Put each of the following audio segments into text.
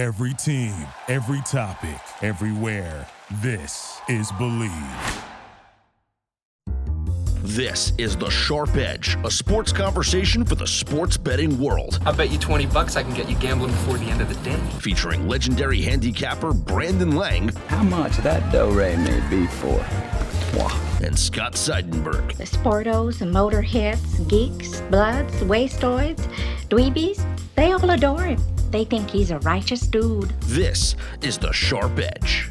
Every team, every topic, everywhere. This is Believe. This is The Sharp Edge, a sports conversation for the sports betting world. I bet you 20 bucks I can get you gambling before the end of the day. Featuring legendary handicapper Brandon Lang. How much that do re may be for? And Scott Seidenberg. The sportos, the motorheads, geeks, bloods, wastoids, dweebies, they all adore him. They think he's a righteous dude. This is The Sharp Edge.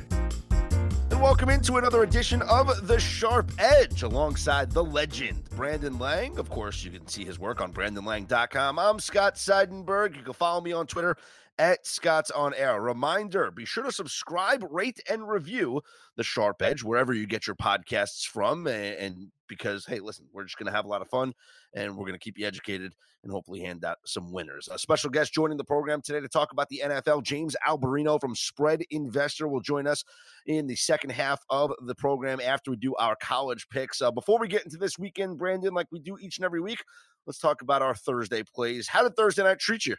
And welcome into another edition of The Sharp Edge alongside the legend, Brandon Lang. Of course, you can see his work on BrandonLang.com. I'm Scott Seidenberg. You can follow me on Twitter at Scott's On Air. Reminder be sure to subscribe, rate, and review The Sharp Edge wherever you get your podcasts from. And, and because, hey, listen, we're just going to have a lot of fun and we're going to keep you educated and hopefully hand out some winners. A special guest joining the program today to talk about the NFL, James Alberino from Spread Investor, will join us in the second half of the program after we do our college picks. Uh, before we get into this weekend, Brandon, like we do each and every week, let's talk about our Thursday plays. How did Thursday night treat you?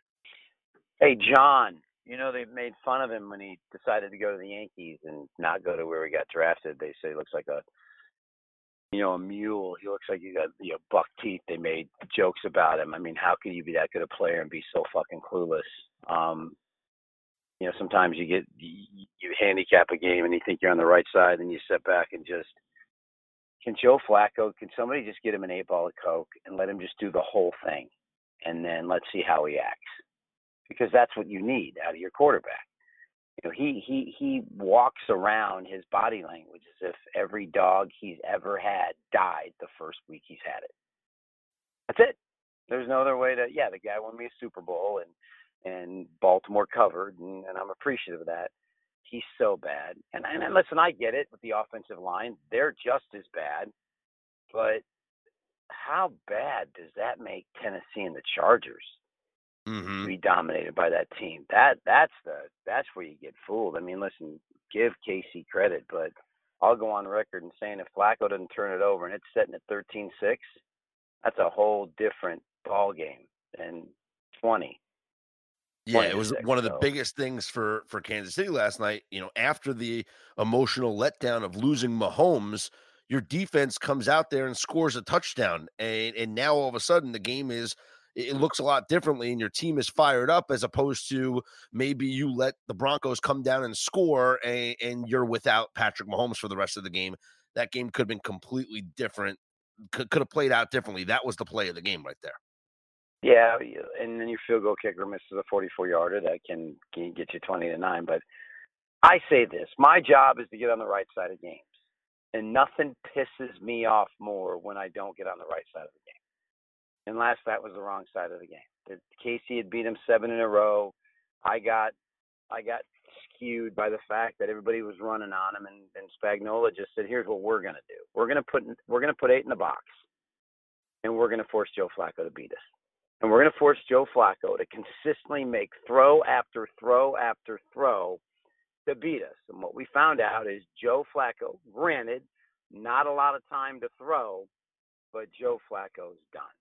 Hey, John, you know, they made fun of him when he decided to go to the Yankees and not go to where he got drafted. They say he looks like a, you know, a mule. He looks like he got, you know, buck teeth. They made jokes about him. I mean, how can you be that good a player and be so fucking clueless? Um, you know, sometimes you get, you, you handicap a game and you think you're on the right side and you sit back and just, can Joe Flacco, can somebody just get him an eight ball of Coke and let him just do the whole thing? And then let's see how he acts because that's what you need out of your quarterback. You know, he he he walks around his body language as if every dog he's ever had died the first week he's had it. That's it. There's no other way to. Yeah, the guy won me a Super Bowl and and Baltimore covered, and, and I'm appreciative of that. He's so bad, and, and and listen, I get it with the offensive line; they're just as bad. But how bad does that make Tennessee and the Chargers? Mm-hmm. be dominated by that team. That that's the that's where you get fooled. I mean, listen, give KC credit, but I'll go on record and saying if Flacco doesn't turn it over and it's setting at 13-6, that's a whole different ball game than 20. Yeah, it was one of the biggest things for for Kansas City last night. You know, after the emotional letdown of losing Mahomes, your defense comes out there and scores a touchdown, and and now all of a sudden the game is it looks a lot differently, and your team is fired up as opposed to maybe you let the Broncos come down and score, and, and you're without Patrick Mahomes for the rest of the game. That game could have been completely different. Could, could have played out differently. That was the play of the game right there. Yeah, and then your field goal kicker misses a 44 yarder that can, can get you 20 to 9. But I say this my job is to get on the right side of games. And nothing pisses me off more when I don't get on the right side of the game. And last night was the wrong side of the game. KC had beat him seven in a row. I got I got skewed by the fact that everybody was running on him and, and Spagnuolo just said, Here's what we're gonna do. We're gonna put we're gonna put eight in the box and we're gonna force Joe Flacco to beat us. And we're going to force Joe Flacco to consistently make throw after throw after throw to beat us. And what we found out is Joe Flacco, granted, not a lot of time to throw, but Joe Flacco's done.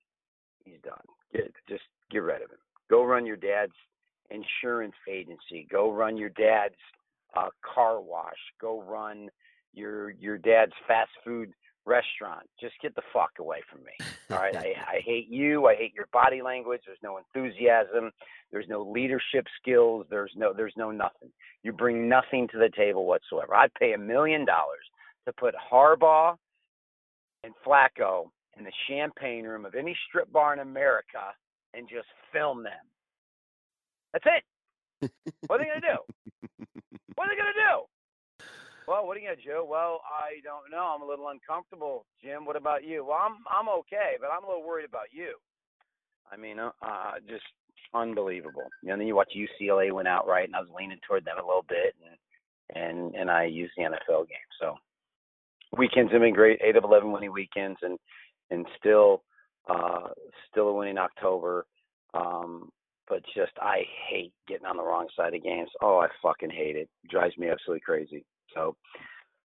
He's done. Get, just get rid of him. Go run your dad's insurance agency. Go run your dad's uh, car wash. Go run your your dad's fast food restaurant. Just get the fuck away from me. All right. I, I hate you. I hate your body language. There's no enthusiasm. There's no leadership skills. There's no there's no nothing. You bring nothing to the table whatsoever. I'd pay a million dollars to put Harbaugh and Flacco in the champagne room of any strip bar in America and just film them. That's it. What are they gonna do? What are they gonna do? Well, what are you gonna do? Well, I don't know. I'm a little uncomfortable, Jim. What about you? Well, I'm I'm okay, but I'm a little worried about you. I mean, uh, uh just unbelievable. You know, and then you watch UCLA went out right, and I was leaning toward them a little bit, and and and I used the NFL game. So weekends have been great. Eight of eleven winning weekends, and and still uh still a winning October. Um, but just I hate getting on the wrong side of games. Oh, I fucking hate it. Drives me absolutely crazy. So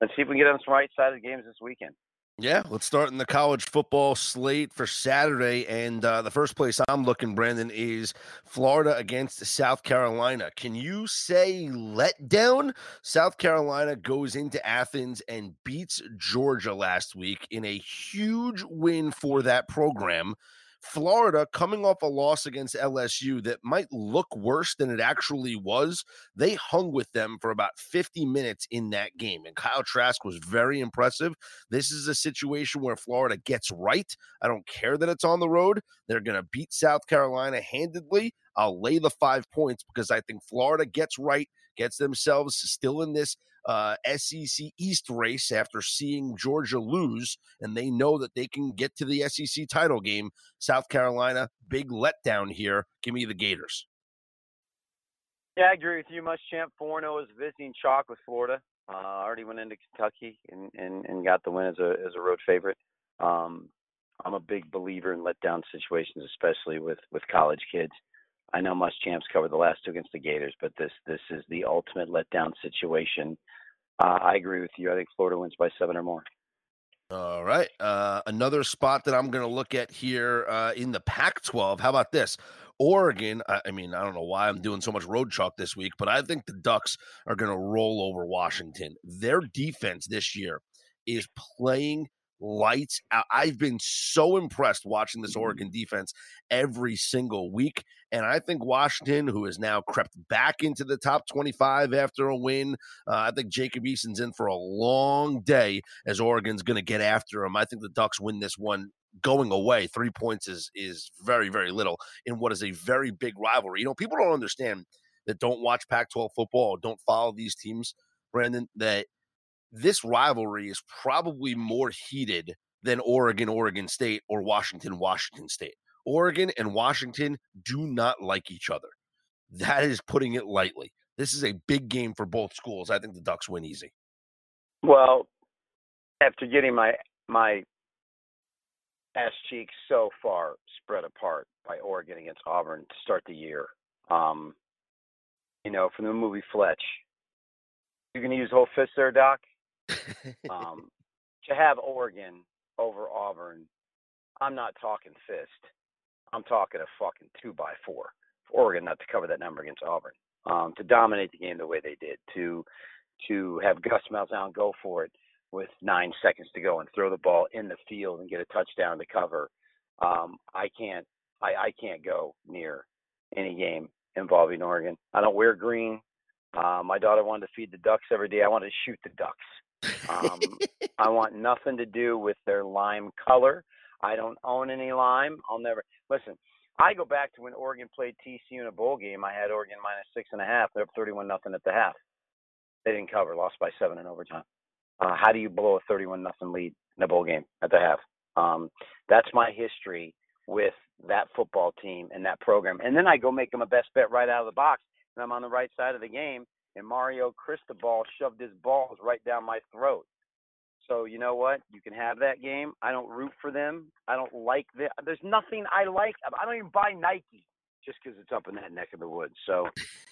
let's see if we can get on the right side of the games this weekend. Yeah, let's start in the college football slate for Saturday. And uh, the first place I'm looking, Brandon, is Florida against South Carolina. Can you say letdown? South Carolina goes into Athens and beats Georgia last week in a huge win for that program. Florida, coming off a loss against LSU that might look worse than it actually was, they hung with them for about 50 minutes in that game. And Kyle Trask was very impressive. This is a situation where Florida gets right. I don't care that it's on the road. They're going to beat South Carolina handedly. I'll lay the five points because I think Florida gets right, gets themselves still in this uh, SEC East race after seeing Georgia lose, and they know that they can get to the SEC title game. South Carolina, big letdown here. Give me the Gators. Yeah, I agree with you. Muschamp 4 0 is visiting chalk with Florida. Uh, already went into Kentucky and, and, and got the win as a as a road favorite. Um, I'm a big believer in letdown situations, especially with with college kids. I know Muschamp's covered the last two against the Gators, but this this is the ultimate letdown situation. Uh, I agree with you. I think Florida wins by seven or more. All right. Uh, another spot that I'm going to look at here uh, in the Pac 12. How about this? Oregon, I, I, mean, I don't know why I'm doing so much road chalk this week, but I think the Ducks are going to roll over Washington. Their defense this year is playing lights out. I've been so impressed watching this mm-hmm. Oregon defense every single week. And I think Washington, who has now crept back into the top 25 after a win, uh, I think Jacob Eason's in for a long day as Oregon's going to get after him. I think the Ducks win this one going away. Three points is is very very little in what is a very big rivalry. You know, people don't understand that don't watch Pac-12 football, don't follow these teams, Brandon. That this rivalry is probably more heated than Oregon, Oregon State, or Washington, Washington State. Oregon and Washington do not like each other. That is putting it lightly. This is a big game for both schools. I think the Ducks win easy. Well, after getting my my ass cheeks so far spread apart by Oregon against Auburn to start the year, um, you know, from the movie Fletch, you can use whole fist there, Doc um, to have Oregon over Auburn, I'm not talking fist. I'm talking a fucking two by four for Oregon not to cover that number against Auburn. Um, to dominate the game the way they did, to to have Gus Malzahn go for it with nine seconds to go and throw the ball in the field and get a touchdown to cover. Um, I can't I, I can't go near any game involving Oregon. I don't wear green. Uh, my daughter wanted to feed the ducks every day. I wanted to shoot the ducks. Um, I want nothing to do with their lime color. I don't own any lime. I'll never listen. I go back to when Oregon played TCU in a bowl game. I had Oregon minus six and a half. They're up thirty-one nothing at the half. They didn't cover, lost by seven in overtime. Uh, how do you blow a thirty-one nothing lead in a bowl game at the half? Um, that's my history with that football team and that program. And then I go make them a best bet right out of the box, and I'm on the right side of the game and Mario Cristobal shoved his balls right down my throat. So you know what? You can have that game. I don't root for them. I don't like that. There's nothing I like. I don't even buy Nike just because it's up in that neck of the woods. So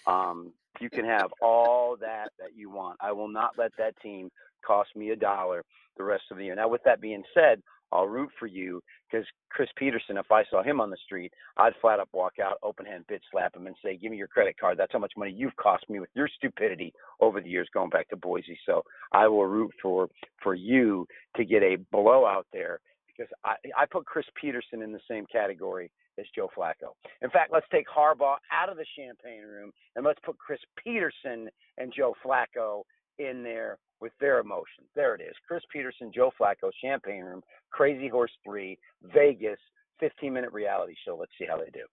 um, you can have all that that you want. I will not let that team cost me a dollar the rest of the year. Now, with that being said, I'll root for you because Chris Petersen, if I saw him on the street, I'd flat up walk out, open hand, bitch slap him, and say, "Give me your credit card. That's how much money you've cost me with your stupidity over the years going back to Boise." So I will root for for you to get a blowout there because I I put Chris Petersen in the same category as Joe Flacco. In fact, let's take Harbaugh out of the champagne room and let's put Chris Petersen and Joe Flacco in there with their emotions. There it is. Chris Petersen, Joe Flacco, Champagne Room, Crazy Horse 3, Vegas, 15 minute reality show. Let's see how they do.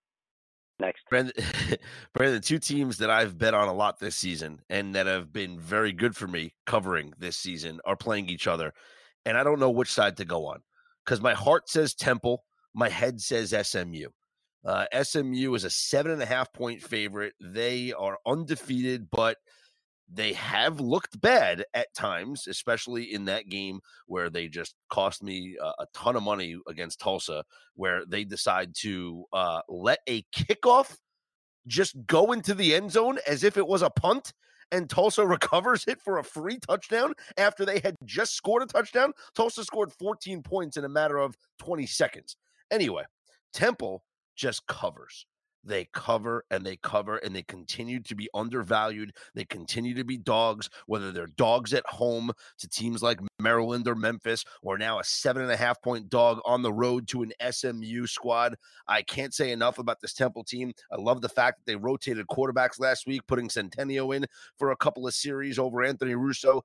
Next. Brandon, Brandon, two teams that I've bet on a lot this season and that have been very good for me covering this season are playing each other. And I don't know which side to go on because my heart says Temple, my head says SMU. Uh, SMU is a seven and a half point favorite. They are undefeated, but they have looked bad at times, especially in that game where they just cost me a, a ton of money against Tulsa, where they decide to uh, let a kickoff just go into the end zone as if it was a punt. and Tulsa recovers it for a free touchdown after they had just scored a touchdown. Tulsa scored 14 points in a matter of 20 seconds. Anyway, Temple just covers. They cover and they cover and they continue to be undervalued. They continue to be dogs, whether they're dogs at home to teams like Maryland or Memphis, or now a seven and a half point dog on the road to an SMU squad. I can't say enough about this Temple team. I love the fact that they rotated quarterbacks last week, putting Centeio in for a couple of series over Anthony Russo.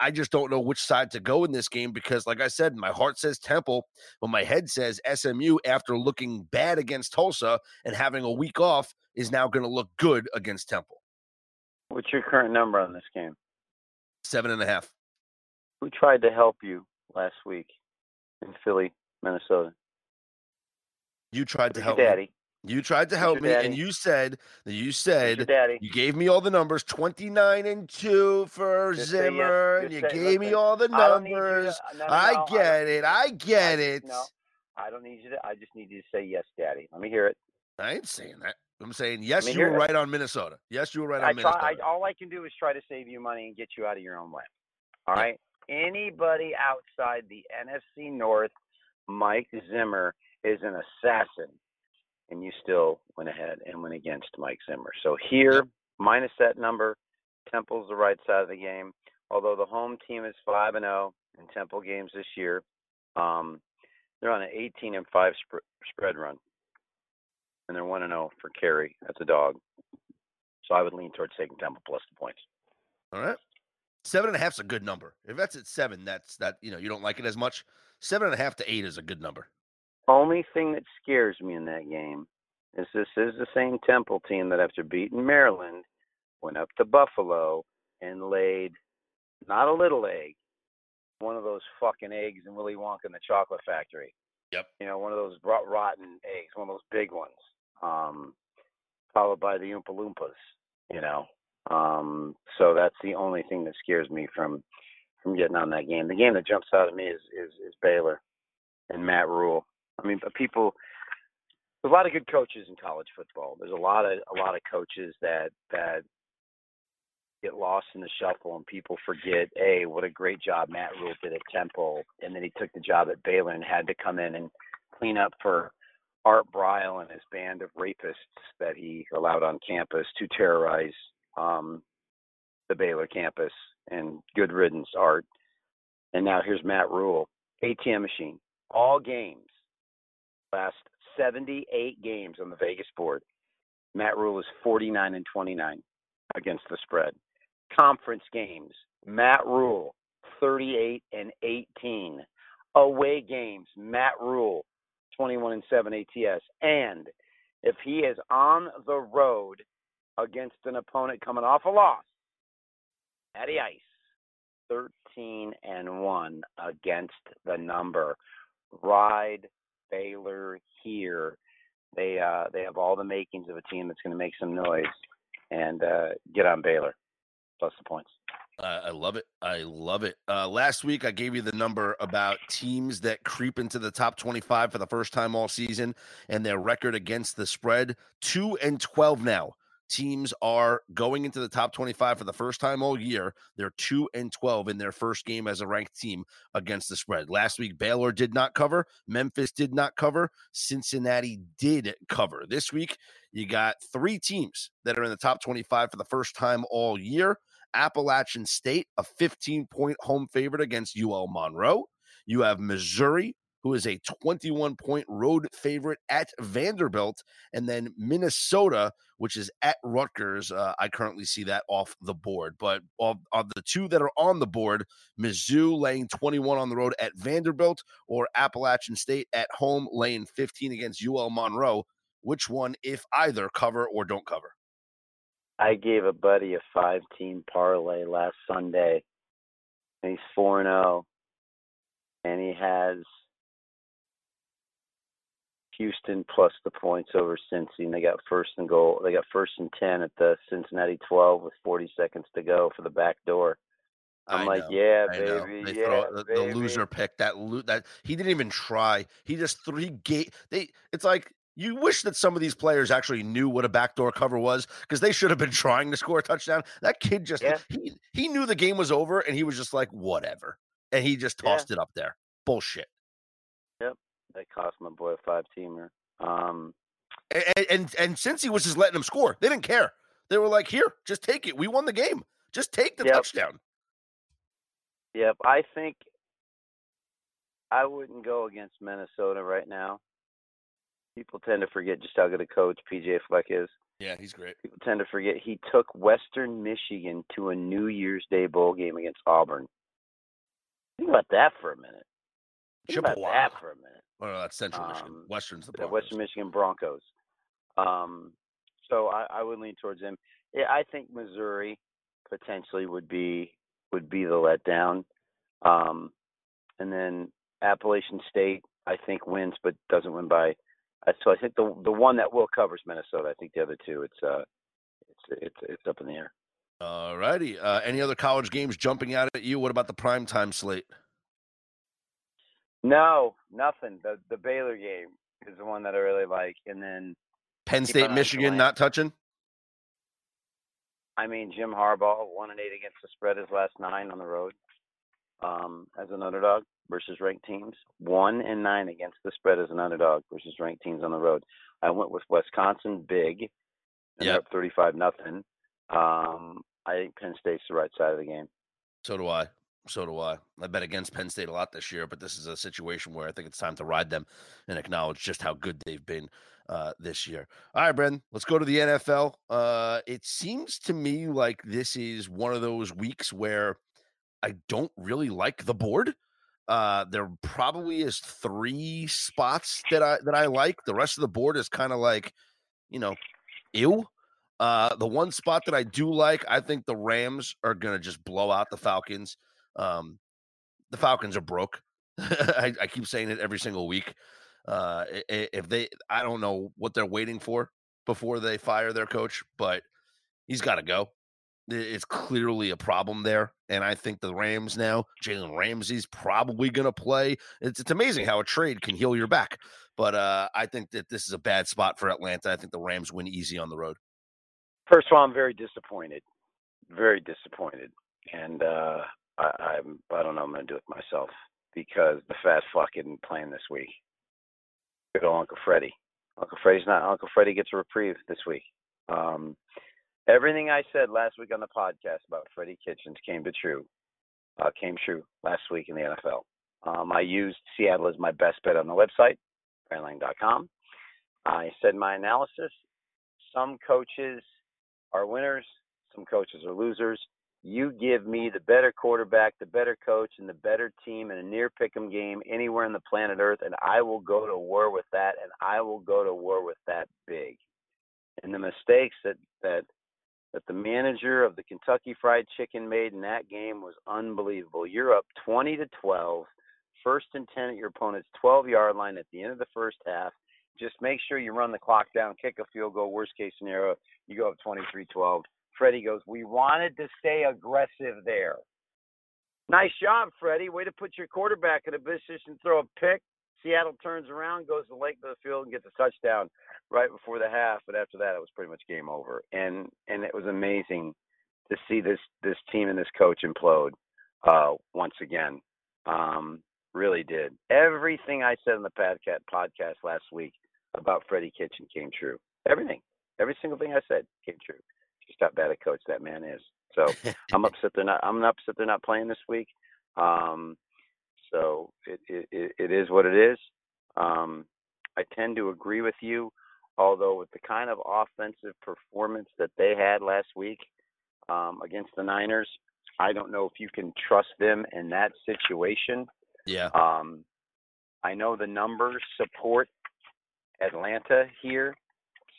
I just don't know which side to go in this game because, like I said, my heart says Temple, but my head says SMU after looking bad against Tulsa and having a week off is now going to look good against Temple. What's your current number on this game? Seven and a half. Who tried to help you last week in Philly, Minnesota? You tried to help daddy. me. You tried to help me, daddy? and you said that you said daddy? you gave me all the numbers, twenty nine and two for Just say yes. Zimmer, and you gave me all the I need you to- numbers. no, no, I no, get don't- it. I get I- it. No, I don't need you to. I just need you to say yes, Daddy. Let me hear it. I ain't saying that. I'm saying yes, you were right on Minnesota. Yes, you were right on I. Minnesota. I, all I can do is try to save you money and get you out of your own way. All right. Anybody outside the NFC North, Mike Zimmer is an assassin, and you still went ahead and went against Mike Zimmer. So here, minus that number, Temple's the right side of the game. Although the home team is five and zero in Temple games this year, um, they're on an 18 and five sp- spread run, and they're one and zero for carry. That's a dog. So I would lean towards taking Temple plus the points. All right. Seven and a half's a good number. If that's at seven, that's that you know, you don't like it as much. Seven and a half to eight is a good number. Only thing that scares me in that game is this is the same Temple team that after beating Maryland went up to Buffalo and laid not a little egg, one of those fucking eggs in Willy Wonka and the Chocolate Factory. Yep. You know, one of those rot- rotten eggs, one of those big ones. Um, followed by the Oompa Loompas. You know, um, so that's the only thing that scares me from from getting on that game. The game that jumps out at me is is, is Baylor and Matt Rhule. I mean, but people. There's a lot of good coaches in college football. There's a lot of a lot of coaches that that get lost in the shuffle, and people forget, hey, what a great job Matt Rhule did at Temple, and then he took the job at Baylor and had to come in and clean up for Art Briles and his band of rapists that he allowed on campus to terrorize um, the Baylor campus. And good riddance, Art. And now here's Matt Rhule, ATM machine, all games, last 78 games on the Vegas board. Matt Rhule is 49 and 29 against the spread. Conference games, Matt Rhule, 38 and 18. Away games, Matt Rhule, 21 and 7 ATS. And if he is on the road against an opponent coming off a loss, Matty Ice, 13 and 1 against the number. Ride Baylor here. They uh, they have all the makings of a team that's going to make some noise and uh, get on Baylor plus the points. Uh, I love it. I love it. Uh, last week, I gave you the number about teams that creep into the top 25 for the first time all season and their record against the spread. Two and 12 now. Teams are going into the top 25 for the first time all year. They're 2 and 12 in their first game as a ranked team against the spread. Last week, Baylor did not cover. Memphis did not cover. Cincinnati did cover. This week, you got three teams that are in the top 25 for the first time all year. Appalachian State, a 15 point home favorite against UL Monroe. You have Missouri, who is a 21 point road favorite at Vanderbilt. And then Minnesota, which is at Rutgers. Uh, I currently see that off the board. But of, of the two that are on the board, Mizzou laying 21 on the road at Vanderbilt or Appalachian State at home laying 15 against UL Monroe. Which one, if either, cover or don't cover? I gave a buddy a five team parlay last Sunday. And he's 4 0. And he has Houston plus the points over Cincy. And they got first and goal. They got first and 10 at the Cincinnati 12 with 40 seconds to go for the back door. I'm I like, know, yeah, I know. baby. They yeah, throw the, the loser pick. That lo- that he didn't even try. He just three gate. They. It's like You wish that some of these players actually knew what a backdoor cover was because they should have been trying to score a touchdown. That kid just Yeah. he he knew the game was over and he was just like whatever, and he just Yeah. tossed it up there. Bullshit. That cost my boy a five teamer. Um, And, and and since he was just letting them score, they didn't care. They were like, "Here, just take it. We won the game. Just take the Yep. touchdown." yep, I think I wouldn't go against Minnesota right now. People tend to forget just how good a coach PJ Fleck is. Yeah, he's great. People tend to forget he took Western Michigan to a New Year's Day bowl game against Auburn. Think about that for a minute. Think about that for a minute. Oh no, that's Central Michigan. Um, Western's the Broncos. Western Michigan Broncos. Um, so I, I would lean towards him. Yeah, I think Missouri potentially would be would be the letdown, um, and then Appalachian State I think wins, but doesn't win by. uh, So I think the the one that will cover is Minnesota. I think the other two it's uh it's it's it's up in the air. All righty. Uh, any other college games jumping out at you? What about the prime time slate? No, nothing. The the Baylor game is the one that I really like, and then Penn State, an eye on Michigan, not touching. I mean, Jim Harbaugh one and eight against the spread his last nine on the road um, as an underdog versus ranked teams. One and nine against the spread as an underdog versus ranked teams on the road. I went with Wisconsin big, and up thirty-five nothing. Um, I think Penn State's the right side of the game. So do I. So do I. I bet against Penn State a lot this year, but this is a situation where I think it's time to ride them and acknowledge just how good they've been uh, this year. All right, Brendan, let's go to the NFL. Uh, it seems to me like this is one of those weeks where I don't really like the board. Uh, there probably is three spots that I that I like. The rest of the board is kind of like, you know, ew. Uh, the one spot that I do like, I think the Rams are gonna just blow out the Falcons. Um, the Falcons are broke. I, I keep saying it every single week. Uh, if they, I don't know what they're waiting for before they fire their coach, but he's got to go. It's clearly a problem there, and I think the Rams now, Jalen Ramsey's probably going to play. It's it's amazing how a trade can heal your back, but uh, I think that this is a bad spot for Atlanta. I think the Rams win easy on the road. First of all, I'm very disappointed, very disappointed, and uh, I, I'm I don't know. I'm to do it myself because the fat fuck isn't playing this week. Good old Uncle Freddie. Uncle Freddie's not. Uncle Freddie gets a reprieve this week. Um, everything I said last week on the podcast about Freddie Kitchens came to true. Uh, came true last week in the NFL. Um, I used Seattle as my best bet on the website, brandlang.com. I said my analysis. Some coaches are winners, some coaches are losers. You give me the better quarterback, the better coach, and the better team in a near pick'em game anywhere on the planet Earth, and I will go to war with that, and I will go to war with that big. And the mistakes that that that the manager of the Kentucky Fried Chicken made in that game was unbelievable. You're up 20 to 12, first and 10 at your opponent's 12 yard line at the end of the first half. Just make sure you run the clock down, kick a field goal. Worst case scenario, you go up 23 12. Freddie goes, We wanted to stay aggressive there. Nice job, Freddie. Way to put your quarterback in a position to throw a pick. Seattle turns around, goes to the length of the field, and gets a touchdown right before the half. But after that, it was pretty much game over. And and it was amazing to see this this team and this coach implode uh, once again. Um, really did. Everything I said in the podcast podcast last week about Freddie Kitchen came true. Everything, every single thing I said came true. Just how bad a coach that man is. So I'm upset they're not. I'm upset they're not playing this week. Um, so it, it it it is what it is. Um, I tend to agree with you, although with the kind of offensive performance that they had last week um, against the Niners, I don't know if you can trust them in that situation. Yeah. Um, I know the numbers support Atlanta here,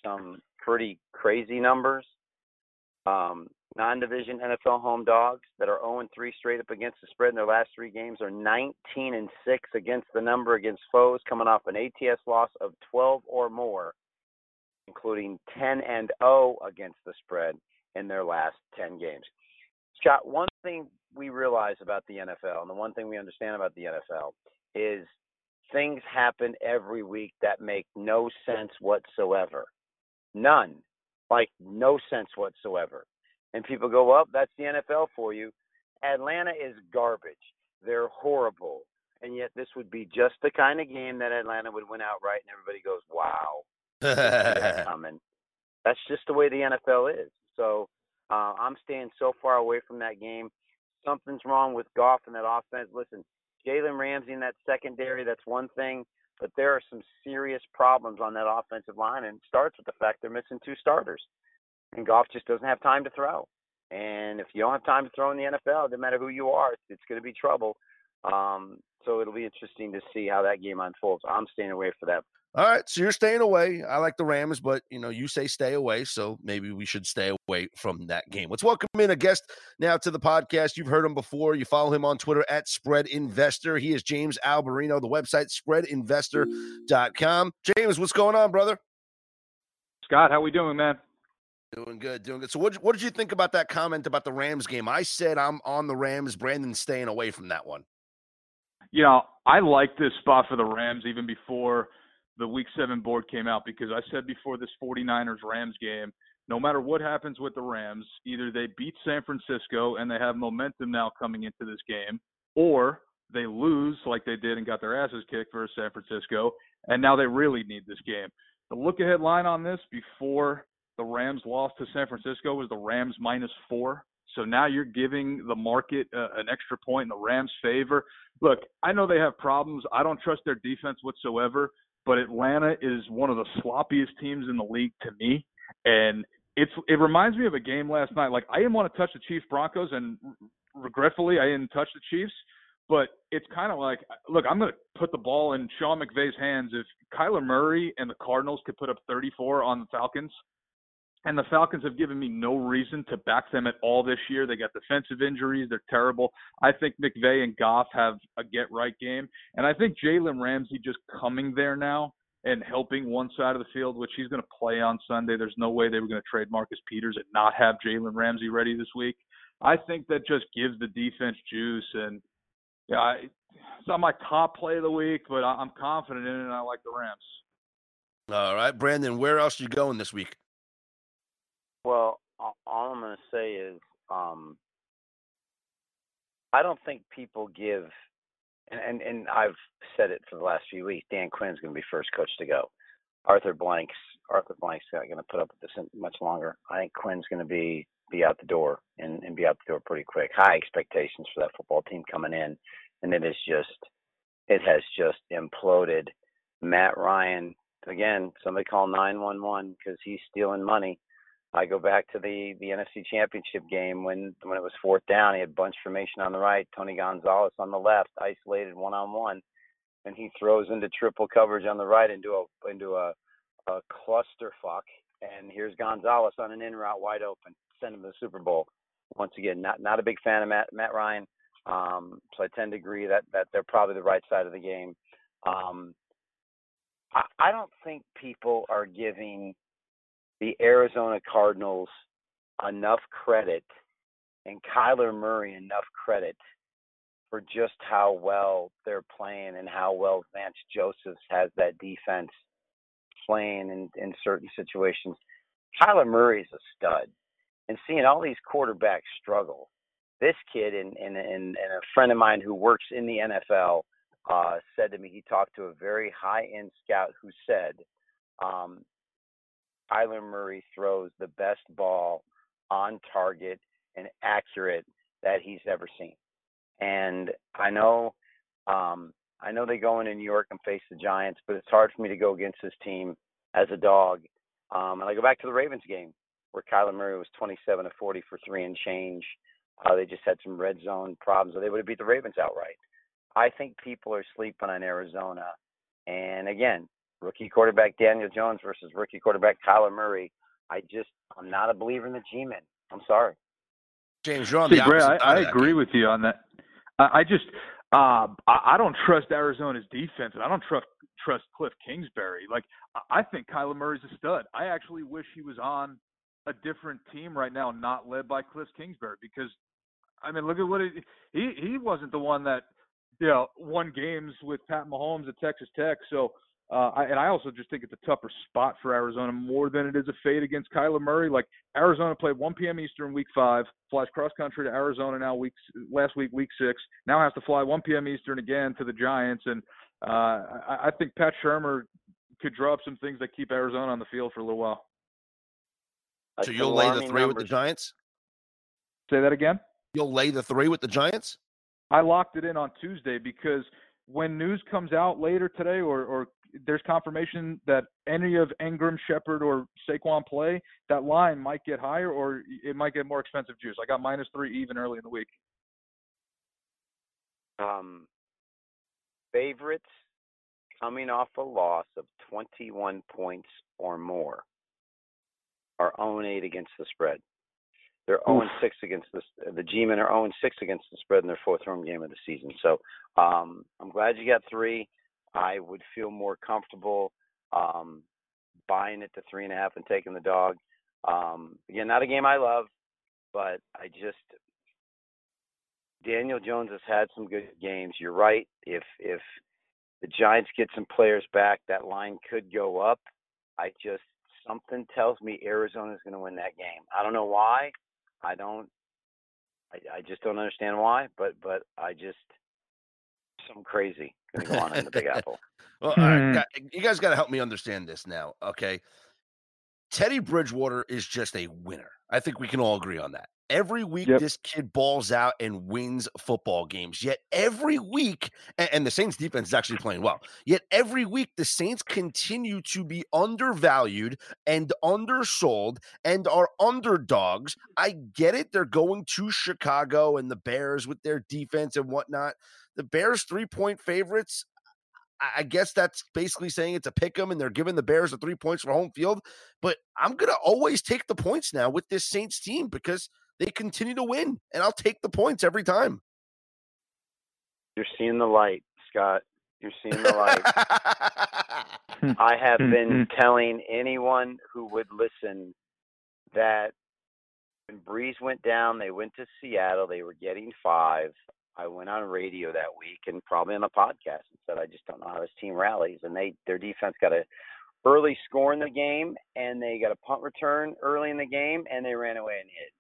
some pretty crazy numbers. Um, non-division NFL home dogs that are 0 3 straight up against the spread in their last three games are 19 and 6 against the number against foes, coming off an ATS loss of 12 or more, including 10 and 0 against the spread in their last 10 games. Scott, one thing we realize about the NFL, and the one thing we understand about the NFL, is things happen every week that make no sense whatsoever. None. Like no sense whatsoever. And people go, well, that's the NFL for you. Atlanta is garbage. They're horrible. And yet this would be just the kind of game that Atlanta would win outright and everybody goes, Wow. that coming. That's just the way the NFL is. So uh, I'm staying so far away from that game. Something's wrong with Goff and that offense. Listen, Jalen Ramsey in that secondary, that's one thing, but there are some serious problems on that offensive line, and it starts with the fact they're missing two starters. And Goff just doesn't have time to throw. And if you don't have time to throw in the NFL, no matter who you are, it's, it's going to be trouble. Um, so it'll be interesting to see how that game unfolds. I'm staying away for that all right, so you're staying away. I like the Rams, but you know, you say stay away, so maybe we should stay away from that game. Let's welcome in a guest now to the podcast. You've heard him before. You follow him on Twitter at Spread Investor. He is James Alberino, the website spreadinvestor.com. James, what's going on, brother? Scott, how are we doing, man? Doing good, doing good. So, what what did you think about that comment about the Rams game? I said I'm on the Rams. Brandon's staying away from that one. You know, I like this spot for the Rams even before the week seven board came out because I said before this 49ers Rams game, no matter what happens with the Rams, either they beat San Francisco and they have momentum now coming into this game, or they lose like they did and got their asses kicked versus San Francisco, and now they really need this game. The look ahead line on this before the Rams lost to San Francisco was the Rams minus four. So now you're giving the market uh, an extra point in the Rams' favor. Look, I know they have problems. I don't trust their defense whatsoever but Atlanta is one of the sloppiest teams in the league to me, and it's it reminds me of a game last night. Like I didn't want to touch the Chiefs Broncos, and regretfully I didn't touch the Chiefs. But it's kind of like, look, I'm going to put the ball in Sean McVay's hands. If Kyler Murray and the Cardinals could put up 34 on the Falcons, and the Falcons have given me no reason to back them at all this year. They got defensive injuries. They're terrible. I think McVay and Goff have a get right game. And I think Jalen Ramsey just coming there now and helping one side of the field, which he's going to play on Sunday. There's no way they were going to trade Marcus Peters and not have Jalen Ramsey ready this week. I think that just gives the defense juice. And yeah, it's not my top play of the week, but I'm confident in it and I like the Rams. All right, Brandon, where else are you going this week? Well, all I'm going to say is um, I don't think people give, and, and, and I've said it for the last few weeks. Dan Quinn's going to be first coach to go. Arthur Blank's Arthur Blank's not going to put up with this much longer. I think Quinn's going to be be out the door and, and be out the door pretty quick. High expectations for that football team coming in, and it is just it has just imploded. Matt Ryan again. Somebody call nine one one because he's stealing money I go back to the the NFC Championship game when when it was fourth down. He had bunch formation on the right, Tony Gonzalez on the left, isolated one on one, and he throws into triple coverage on the right into a into a a clusterfuck. And here's Gonzalez on an in route wide open, send him to the Super Bowl. Once again, not not a big fan of Matt Matt Ryan, um, so I tend to agree that that they're probably the right side of the game. Um, I, I don't think people are giving the Arizona Cardinals enough credit and Kyler Murray enough credit for just how well they're playing and how well Vance Josephs has that defense playing in, in certain situations. Kyler Murray is a stud. And seeing all these quarterbacks struggle, this kid and, and, and, and a friend of mine who works in the NFL uh, said to me he talked to a very high end scout who said um, Kyler Murray throws the best ball on target and accurate that he's ever seen. And I know um, I know they go into New York and face the Giants, but it's hard for me to go against this team as a dog. Um, and I go back to the Ravens game where Kyler Murray was 27 to 40 for three and change. Uh, they just had some red zone problems, or they would have beat the Ravens outright. I think people are sleeping on Arizona. And again, rookie quarterback Daniel Jones versus rookie quarterback Kyler Murray. I just I'm not a believer in the G-men. I'm sorry. James, you're on See, the Brad, I, I agree with you on that. I, I just uh, I, I don't trust Arizona's defense, and I don't trust trust Cliff Kingsbury. Like I think Kyler Murray's a stud. I actually wish he was on a different team right now, not led by Cliff Kingsbury, because I mean, look at what it, he he wasn't the one that you know, won games with Pat Mahomes at Texas Tech. So, uh, I, and I also just think it's a tougher spot for Arizona more than it is a fade against Kyler Murray. Like Arizona played 1 p.m. Eastern week five, flies cross country to Arizona now week last week week six, now has to fly 1 p.m. Eastern again to the Giants, and uh, I, I think Pat Shurmur could draw up some things that keep Arizona on the field for a little while. So you'll lay the three numbers. with the Giants. Say that again. You'll lay the three with the Giants. I locked it in on Tuesday because when news comes out later today, or, or there's confirmation that any of Engram, Shepard, or Saquon play, that line might get higher, or it might get more expensive juice. I got minus three even early in the week. Um, favorites coming off a loss of 21 points or more are 0 8 against the spread. They're 0 6 against the the G-men are 0 6 against the spread in their fourth home game of the season. So um, I'm glad you got three. I would feel more comfortable um, buying it to three and a half and taking the dog. Um, again, not a game I love, but I just Daniel Jones has had some good games. You're right. If if the Giants get some players back, that line could go up. I just something tells me Arizona is going to win that game. I don't know why. I don't. I, I just don't understand why. But but I just some crazy going go on in the Big Apple. well, hmm. you guys got to help me understand this now. Okay, Teddy Bridgewater is just a winner. I think we can all agree on that. Every week, yep. this kid balls out and wins football games. Yet every week, and the Saints defense is actually playing well. Yet every week, the Saints continue to be undervalued and undersold and are underdogs. I get it. They're going to Chicago and the Bears with their defense and whatnot. The Bears, three point favorites. I guess that's basically saying it's a pick 'em and they're giving the Bears the three points for home field. But I'm going to always take the points now with this Saints team because – they continue to win, and I'll take the points every time. You're seeing the light, Scott. You're seeing the light. I have hmm, been hmm. telling anyone who would listen that when Brees went down, they went to Seattle. They were getting five. I went on radio that week and probably on a podcast and said, I just don't know how this team rallies. And they their defense got a early score in the game and they got a punt return early in the game and they ran away and hid.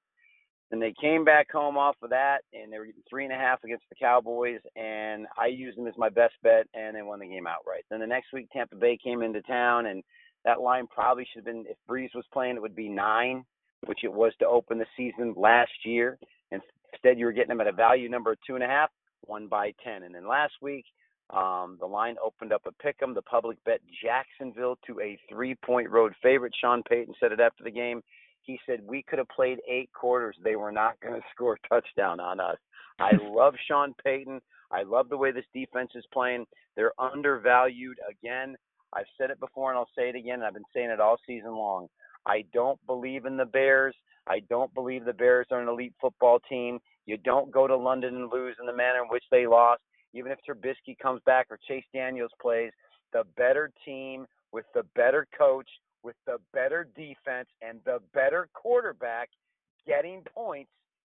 And they came back home off of that, and they were getting three and a half against the Cowboys, and I used them as my best bet, and they won the game outright. Then the next week, Tampa Bay came into town, and that line probably should have been, if Brees was playing, it would be nine, which it was to open the season last year. And instead, you were getting them at a value number of two and a half, one by ten. And then last week, um, the line opened up a pick 'em. The public bet Jacksonville to a three-point road favorite. Sean Payton said it after the game. He said we could have played eight quarters. They were not going to score a touchdown on us. I love Sean Payton. I love the way this defense is playing. They're undervalued again. I've said it before and I'll say it again. I've been saying it all season long. I don't believe in the Bears. I don't believe the Bears are an elite football team. You don't go to London and lose in the manner in which they lost. Even if Trubisky comes back or Chase Daniels plays, the better team with the better coach with the better defense and the better quarterback getting points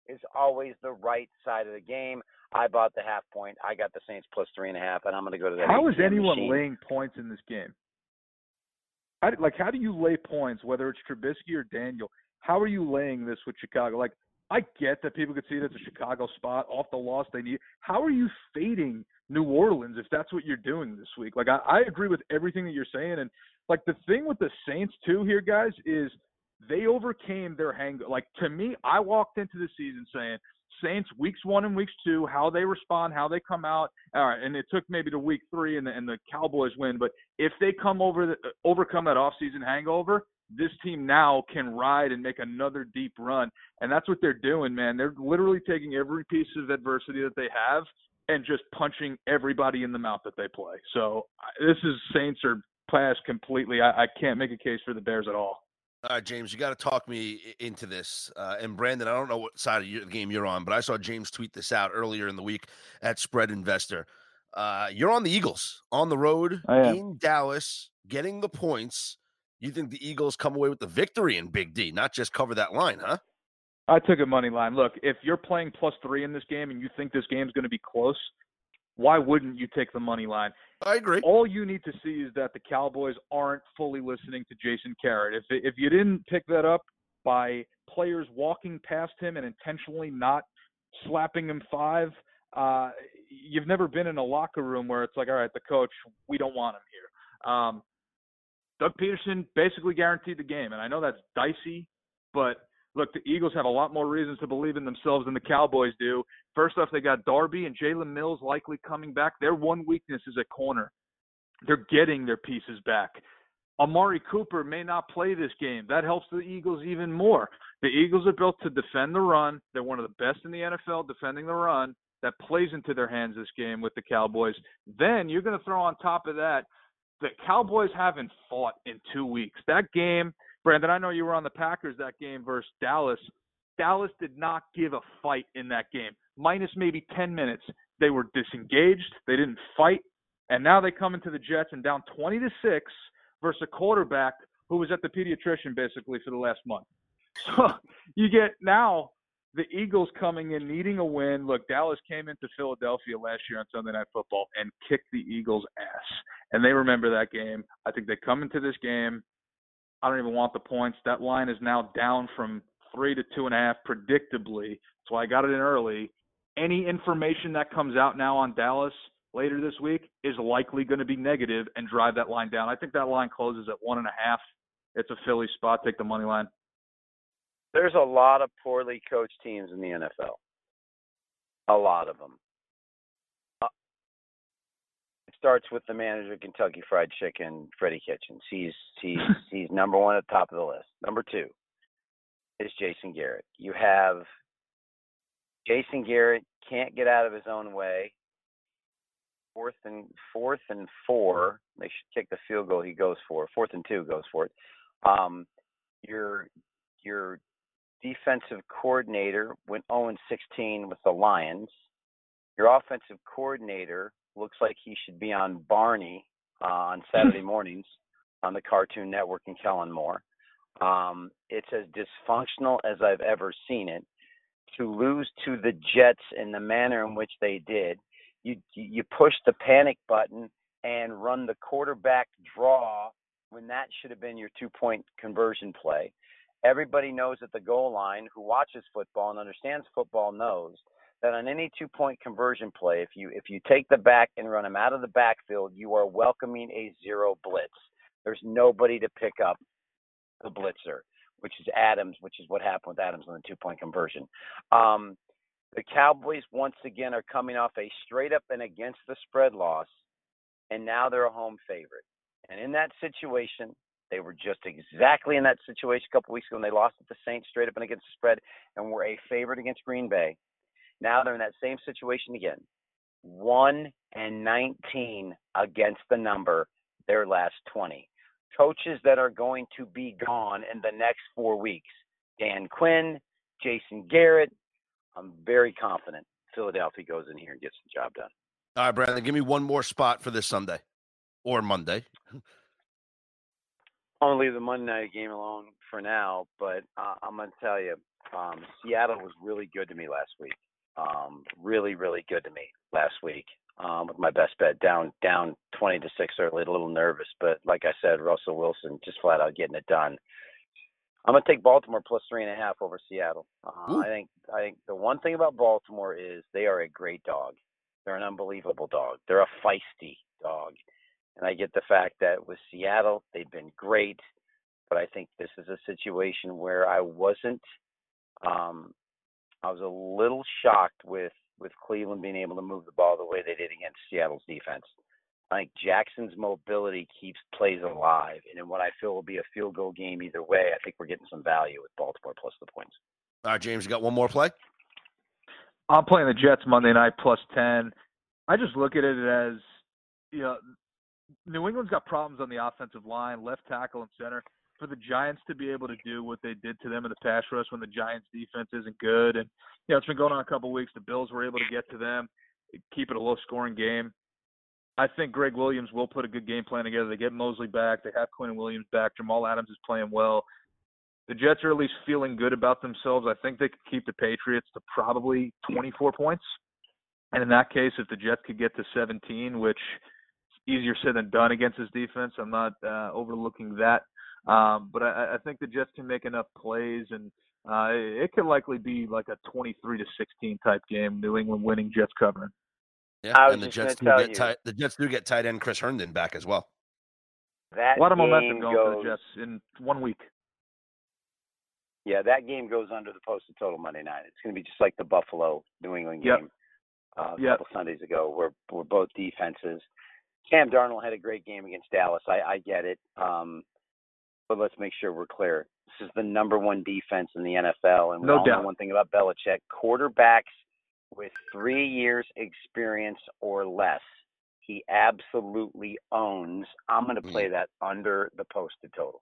is always the right side of the game. I bought the half point. I got the Saints plus three and a half, and I'm going to go to that. How is anyone machine. laying points in this game? How, like, how do you lay points, whether it's Trubisky or Daniel? How are you laying this with Chicago? Like, I get that people could see as a Chicago spot off the loss they need. How are you fading New Orleans if that's what you're doing this week? Like, I, I agree with everything that you're saying, and like the thing with the Saints too here, guys, is they overcame their hang. Like to me, I walked into the season saying Saints weeks one and weeks two, how they respond, how they come out. All right, and it took maybe to week three and the and the Cowboys win, but if they come over the, uh, overcome that offseason hangover, this team now can ride and make another deep run, and that's what they're doing, man. They're literally taking every piece of adversity that they have and just punching everybody in the mouth that they play. So this is Saints are pass completely. I, I can't make a case for the Bears at all. All right, James, you got to talk me into this. Uh, and Brandon, I don't know what side of the game you're on, but I saw James tweet this out earlier in the week at Spread Investor. Uh, you're on the Eagles on the road in Dallas, getting the points. You think the Eagles come away with the victory in Big D, not just cover that line, huh? I took a money line. Look, if you're playing plus three in this game and you think this game's going to be close, why wouldn't you take the money line? I agree. All you need to see is that the Cowboys aren't fully listening to Jason Garrett. If if you didn't pick that up by players walking past him and intentionally not slapping him five, uh, you've never been in a locker room where it's like, all right, the coach, we don't want him here. Um, Doug Pederson basically guaranteed the game, and I know that's dicey, but look, the Eagles have a lot more reasons to believe in themselves than the Cowboys do. First off, they got Darby and Jalen Mills likely coming back. Their one weakness is at corner. They're getting their pieces back. Amari Cooper may not play this game. That helps the Eagles even more. The Eagles are built to defend the run. They're one of the best in the NFL defending the run. That plays into their hands this game with the Cowboys. Then you're going to throw on top of that the Cowboys haven't fought in two weeks. That game, Brandon, I know you were on the Packers that game versus Dallas. Dallas did not give a fight in that game, minus maybe 10 minutes. They were disengaged. They didn't fight. And now they come into the Jets and down 20 to 6 versus a quarterback who was at the pediatrician basically for the last month. So you get now the Eagles coming in needing a win. Look, Dallas came into Philadelphia last year on Sunday Night Football and kicked the Eagles' ass. And they remember that game. I think they come into this game. I don't even want the points. That line is now down from three to two and a half, predictably. That's why I got it in early. Any information that comes out now on Dallas later this week is likely going to be negative and drive that line down. I think that line closes at one and a half. It's a Philly spot. Take the money line. There's a lot of poorly coached teams in the NFL. A lot of them. Uh, it starts with the manager of Kentucky Fried Chicken, Freddie Kitchens. He's he's he's number one at the top of the list. Number two is Jason Garrett. You have Jason Garrett can't get out of his own way fourth and fourth and four. They should kick the field goal. He goes for fourth and two. Goes for it. Um, your your defensive coordinator went 0 16 with the Lions. Your offensive coordinator looks like he should be on Barney uh, on Saturday mornings on the Cartoon Network in Kellen Moore. Um, it's as dysfunctional as I've ever seen it. To lose to the Jets in the manner in which they did, you you push the panic button and run the quarterback draw when that should have been your two point conversion play. Everybody knows at the goal line who watches football and understands football knows that on any two point conversion play, if you if you take the back and run him out of the backfield, you are welcoming a zero blitz. There's nobody to pick up the blitzer, which is Adams, which is what happened with Adams on the two point conversion. Um, the Cowboys once again are coming off a straight up and against the spread loss, and now they're a home favorite. And in that situation, they were just exactly in that situation a couple weeks ago when they lost at the Saints straight up and against the spread and were a favorite against Green Bay. Now they're in that same situation again. 1 and 19 against the number their last 20. Coaches that are going to be gone in the next four weeks Dan Quinn, Jason Garrett, I'm very confident Philadelphia goes in here and gets the job done. All right, Brandon, give me one more spot for this Sunday or Monday. I'm gonna leave the Monday night game alone for now, but uh, I'm gonna tell you, um, Seattle was really good to me last week. Um, really, really good to me last week. Um, with my best bet down down 20 to six early, a little nervous, but like I said, Russell Wilson just flat out getting it done. I'm gonna take Baltimore plus three and a half over Seattle. Uh, I think I think the one thing about Baltimore is they are a great dog. They're an unbelievable dog. They're a feisty dog, and I get the fact that with Seattle they've been great, but I think this is a situation where I wasn't. Um, I was a little shocked with with Cleveland being able to move the ball the way they did against Seattle's defense. I think Jackson's mobility keeps plays alive, and in what I feel will be a field goal game either way, I think we're getting some value with Baltimore plus the points. All right, James, you got one more play? I'm playing the Jets Monday night plus ten. I just look at it as you know, New England's got problems on the offensive line, left tackle and center. For the Giants to be able to do what they did to them in the pass rush when the Giants defense isn't good, and you know it's been going on a couple of weeks. The Bills were able to get to them, keep it a low scoring game. I think Gregg Williams will put a good game plan together. They get Mosley back. They have Quinn Williams back. Jamal Adams is playing well. The Jets are at least feeling good about themselves. I think they could keep the Patriots to probably 24 points. And in that case, if the Jets could get to 17, which easier said than done against his defense, I'm not uh, overlooking that. Um, but I, I think the Jets can make enough plays, and uh, it could likely be like a 23 to 16 type game. New England winning, Jets covering. Yeah, and the Jets do get tell you. tight. The Jets do get tight end Chris Herndon back as well. That A lot of momentum going goes, for the Jets in one week. Yeah, that game goes under the posted total Monday night. It's going to be just like the Buffalo New England Yep. game uh, a Yep. couple Sundays ago, where where both defenses. Sam Darnold had a great game against Dallas. I, I get it, um, but let's make sure we're clear. This is the number one defense in the NFL, and we No all know doubt. one thing about Belichick: quarterbacks with three years experience or less, he absolutely owns. I'm going to play that under the posted total.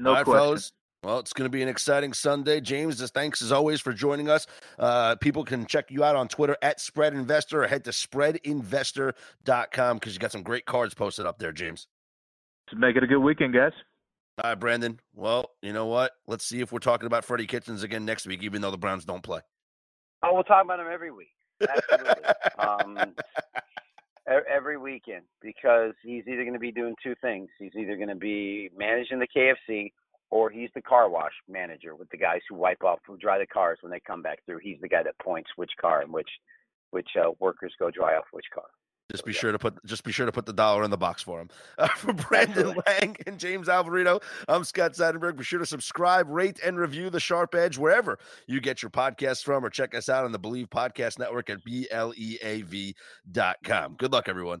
No All right, question. fellas. Well, it's going to be an exciting Sunday. James, thanks as always for joining us. Uh, people can check you out on Twitter at Spread Investor or head to spreadinvestor.com because you got some great cards posted up there, James. To make it a good weekend, guys. All right, Brandon. Well, you know what? Let's see if we're talking about Freddie Kitchens again next week, even though the Browns don't play. Oh, we'll talk about him every week. Absolutely. um, e- every weekend because he's either going to be doing two things. He's either going to be managing the KFC or he's the car wash manager with the guys who wipe off, who dry the cars when they come back through. He's the guy that points which car and which which uh, workers go dry off which car. Just be sure to put just be sure to put the dollar in the box for him. Uh, for Brandon Lang and James Alvarito, I'm Scott Seidenberg. Be sure to subscribe, rate, and review the Sharp Edge wherever you get your podcasts from, or check us out on the BLEAV Podcast Network at E BLEAV.com. Good luck, everyone.